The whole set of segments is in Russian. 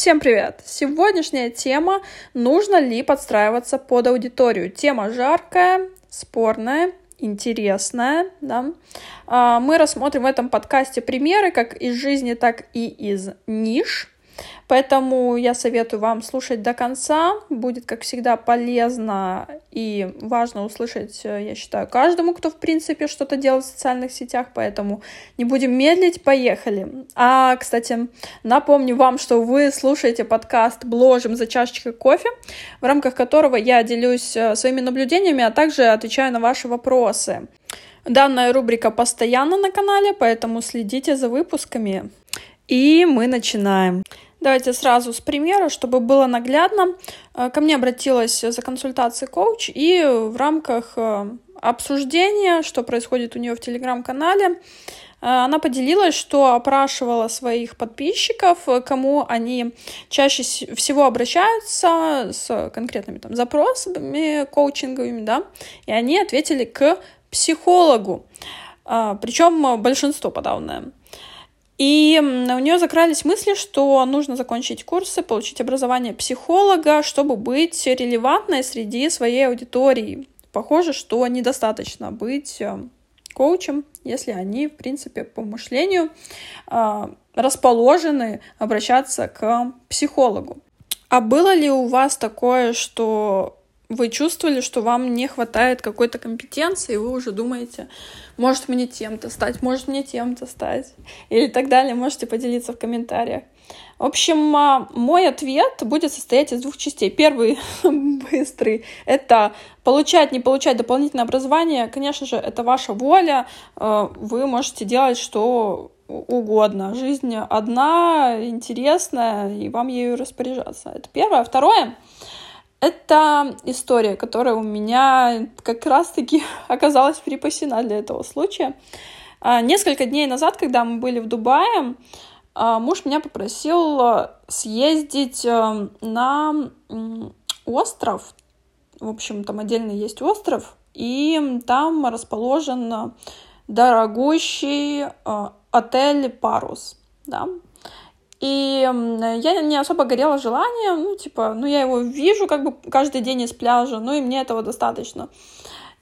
Всем привет! Сегодняшняя тема «Нужно ли подстраиваться под аудиторию?» Тема жаркая, спорная, интересная. Да? А, мы рассмотрим в этом подкасте примеры как из жизни, так и из ниш. Поэтому я советую вам слушать до конца. Будет, как всегда, полезно и важно услышать, э, я считаю, каждому, кто, в принципе, что-то делает в социальных сетях. Поэтому не будем медлить, поехали. А, кстати, напомню вам, что вы слушаете подкаст «Бложим за чашечкой кофе», в рамках которого я делюсь э, своими наблюдениями, а также отвечаю на ваши вопросы. Данная рубрика постоянно на канале, поэтому следите за выпусками. И мы начинаем. Давайте сразу с примера, чтобы было наглядно. Э, ко мне обратилась за консультацией коуч, и в рамках э, обсуждения, что происходит у нее в телеграм-канале, э, она поделилась, что опрашивала своих подписчиков, кому они чаще всего обращаются с конкретными там запросами коучинговыми, да, и они ответили к психологу, причем большинство подавное. И у нее закрались мысли, что нужно закончить курсы, получить образование психолога, чтобы быть релевантной среди своей аудитории. Похоже, что недостаточно быть э, коучем, если они, в принципе, по мышлению э, расположены обращаться к психологу. А было ли у вас такое, что вы чувствовали, что вам не хватает какой-то компетенции, и вы уже думаете, может мне тем-то стать, может мне тем-то стать, или так далее, можете поделиться в комментариях. В общем, а, мой ответ будет состоять из двух частей. Первый, быстрый, это получать, не получать дополнительное образование. Конечно же, это ваша воля. А, вы можете делать что угодно. Жизнь одна, интересная, и вам ею распоряжаться. Это первое. Второе, это история, которая у меня как раз-таки оказалась припасена для этого случая. А, несколько дней назад, когда мы были в Дубае, а, муж меня попросил а, съездить на остров. В общем, там отдельно есть остров, и там расположен дорогущий отель «Парус». Да? И я не особо горела желанием, ну, типа, ну, я его вижу как бы каждый день из пляжа, ну, и мне этого достаточно.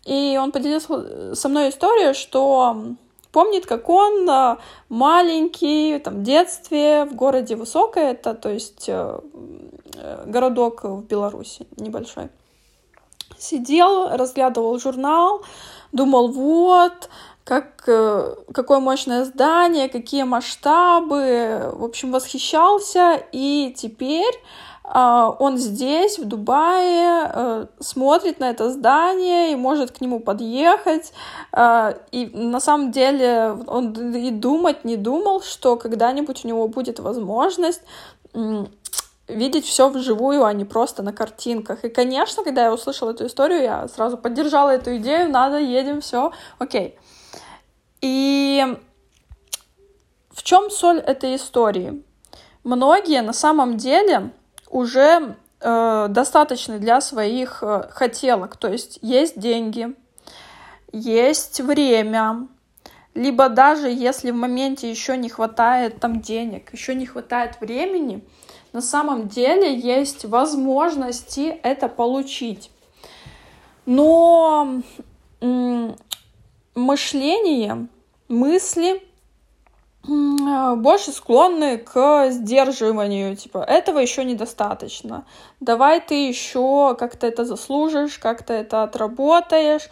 И он поделился со мной историей, что помнит, как он а, маленький, там, в детстве, в городе Высокое, это, то есть, э, э, городок в Беларуси небольшой, сидел, разглядывал журнал, думал, вот, как, э, какое мощное здание, какие масштабы. В общем, восхищался. И теперь а, он здесь, в Дубае, э, смотрит на это здание и может к нему подъехать. А, и на самом деле он и думать не думал, что когда-нибудь у него будет возможность видеть все вживую, а не просто на картинках. И, конечно, когда я услышала эту историю, я сразу поддержала эту идею, надо, едем, все, окей. И в чем соль этой истории? Многие на самом деле уже э, достаточны для своих э, хотелок. То есть есть деньги, есть время, либо даже если в моменте еще не хватает там денег, еще не хватает времени, на самом деле есть возможности это получить. Но мышление мысли больше склонны к сдерживанию, типа, этого еще недостаточно. Давай ты еще как-то это заслужишь, как-то это отработаешь.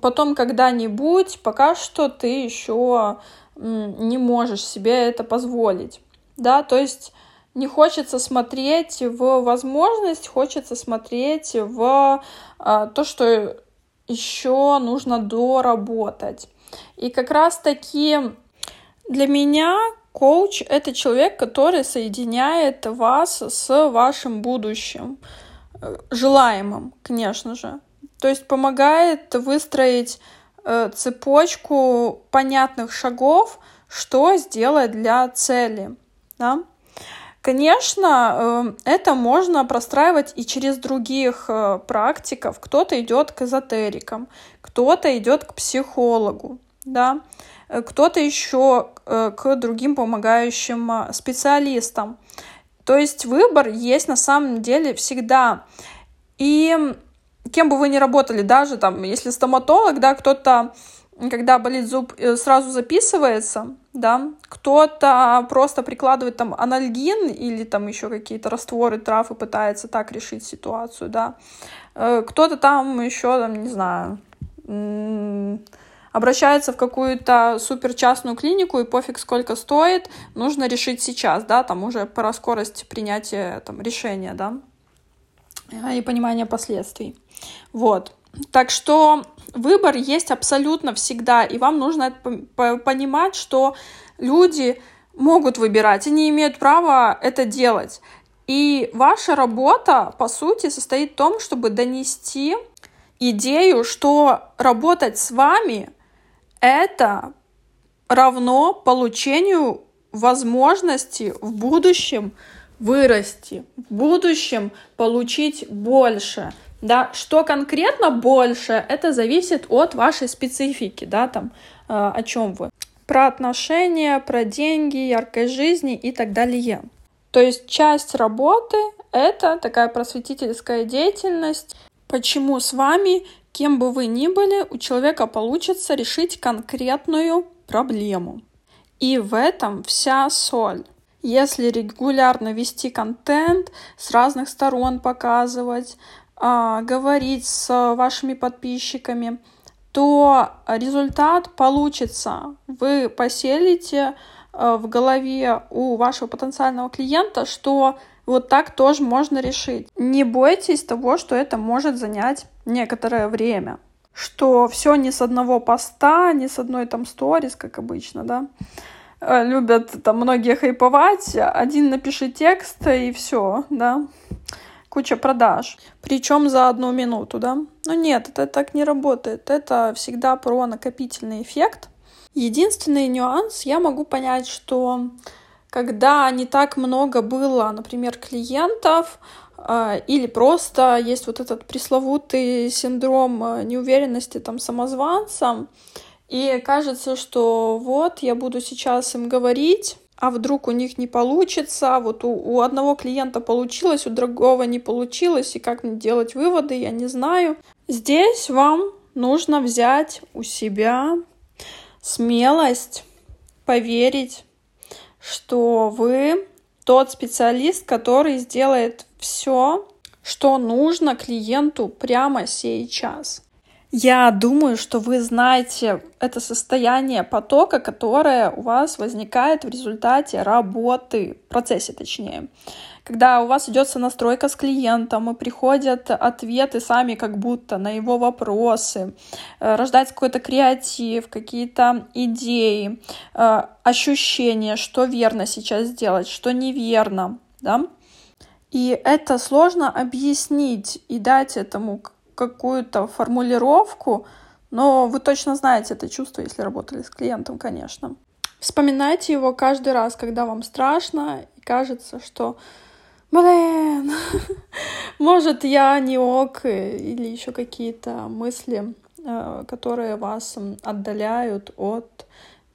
Потом когда-нибудь, пока что ты еще не можешь себе это позволить. Да, то есть не хочется смотреть в возможность, хочется смотреть в а, то, что еще нужно доработать. И как раз-таки для меня коуч — это человек, который соединяет вас с вашим будущим, э, желаемым, конечно же. То есть помогает выстроить э, цепочку понятных шагов, что сделать для цели. Да? Конечно, э, это можно простраивать и через других э, практиков. Кто-то идет к эзотерикам, кто-то идет к психологу да, э, кто-то еще к другим помогающим специалистам. То есть выбор есть на самом деле всегда. И кем бы вы ни работали, даже там, если стоматолог, да, кто-то, когда болит зуб, э, сразу записывается, да, кто-то просто прикладывает там анальгин или там еще какие-то растворы трав и пытается так решить ситуацию, да. Э, кто-то там еще, там, не знаю, обращается в какую-то супер частную клинику, и пофиг сколько стоит, нужно решить сейчас, да, там уже пора скорость принятия там, решения, да, и понимания последствий. Вот. Так что выбор есть абсолютно всегда, и вам нужно понимать, что люди могут выбирать, они имеют право это делать. И ваша работа, по сути, состоит в том, чтобы донести идею, что работать с вами это равно получению возможности в будущем вырасти, в будущем получить больше. Да, что конкретно больше, это зависит от вашей специфики, да, там, э, о чем вы. Про отношения, про деньги, яркой жизни и так далее. То есть часть работы — это такая просветительская деятельность, почему с вами Кем бы вы ни были, у человека получится решить конкретную проблему. И в этом вся соль. Если регулярно вести контент, с разных сторон показывать, а, говорить с вашими подписчиками, то результат получится. Вы поселите а, в голове у вашего потенциального клиента, что вот так тоже можно решить. Не бойтесь того, что это может занять некоторое время. Что все не с одного поста, не с одной там сторис, как обычно, да. Э, любят там многие хайповать. Один напиши текст и все, да. Куча продаж. Причем за одну минуту, да. Но нет, это так не работает. Это всегда про накопительный эффект. Единственный нюанс, я могу понять, что когда не так много было, например, клиентов, а, или просто есть вот этот пресловутый синдром э, неуверенности там самозванца, и кажется, что вот я буду сейчас им говорить, а вдруг у них не получится, вот у, у одного клиента получилось, у другого не получилось, и как мне делать выводы, я не знаю. Здесь вам нужно взять у себя смелость, поверить что вы тот специалист, который сделает все, что нужно клиенту прямо сейчас. Я думаю, что вы знаете это состояние потока, которое у вас возникает в результате работы, в процессе точнее. Когда у вас идет сонастройка с клиентом, и приходят ответы сами как будто на его вопросы, э, рождается какой-то креатив, какие-то идеи, э, ощущения, что верно сейчас сделать, что неверно, да, и это сложно объяснить и дать этому какую-то формулировку, но вы точно знаете это чувство, если работали с клиентом, конечно. Вспоминайте его каждый раз, когда вам страшно и кажется, что блин, может, я не ок, или еще какие-то мысли, э, которые вас отдаляют от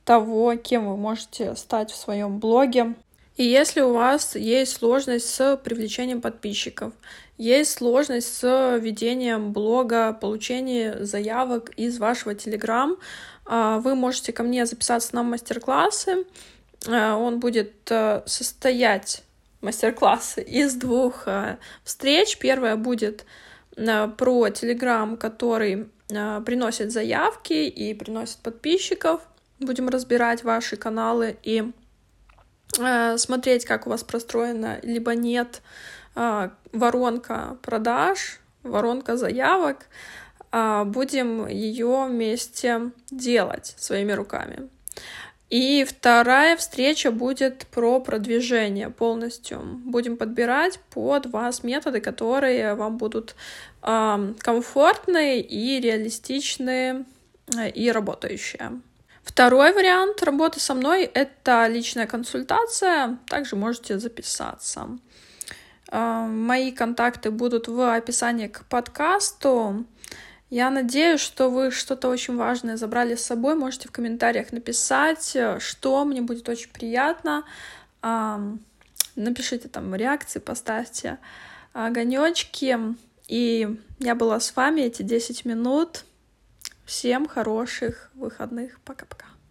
того, кем вы можете стать в своем блоге. И если у вас есть сложность с привлечением подписчиков, есть сложность с ведением блога, получением заявок из вашего Телеграм, э, вы можете ко мне записаться на мастер-классы. Э, он будет состоять мастер-классы из двух э, встреч. Первая будет э, про Телеграм, который э, приносит заявки и приносит подписчиков. Будем разбирать ваши каналы и смотреть, как у вас простроена, либо нет воронка продаж, воронка заявок. Будем ее вместе делать своими руками. И вторая встреча будет про продвижение полностью. Будем подбирать под вас методы, которые вам будут э, комфортные и реалистичные э, и работающие. Второй вариант работы со мной — это личная консультация. Также можете записаться. Э, мои контакты будут в описании к подкасту. Я надеюсь, что вы что-то очень важное забрали с собой. Можете в комментариях написать, что мне будет очень приятно. напишите там реакции, поставьте огонечки. И я была с вами эти 10 минут. Всем хороших выходных. Пока-пока.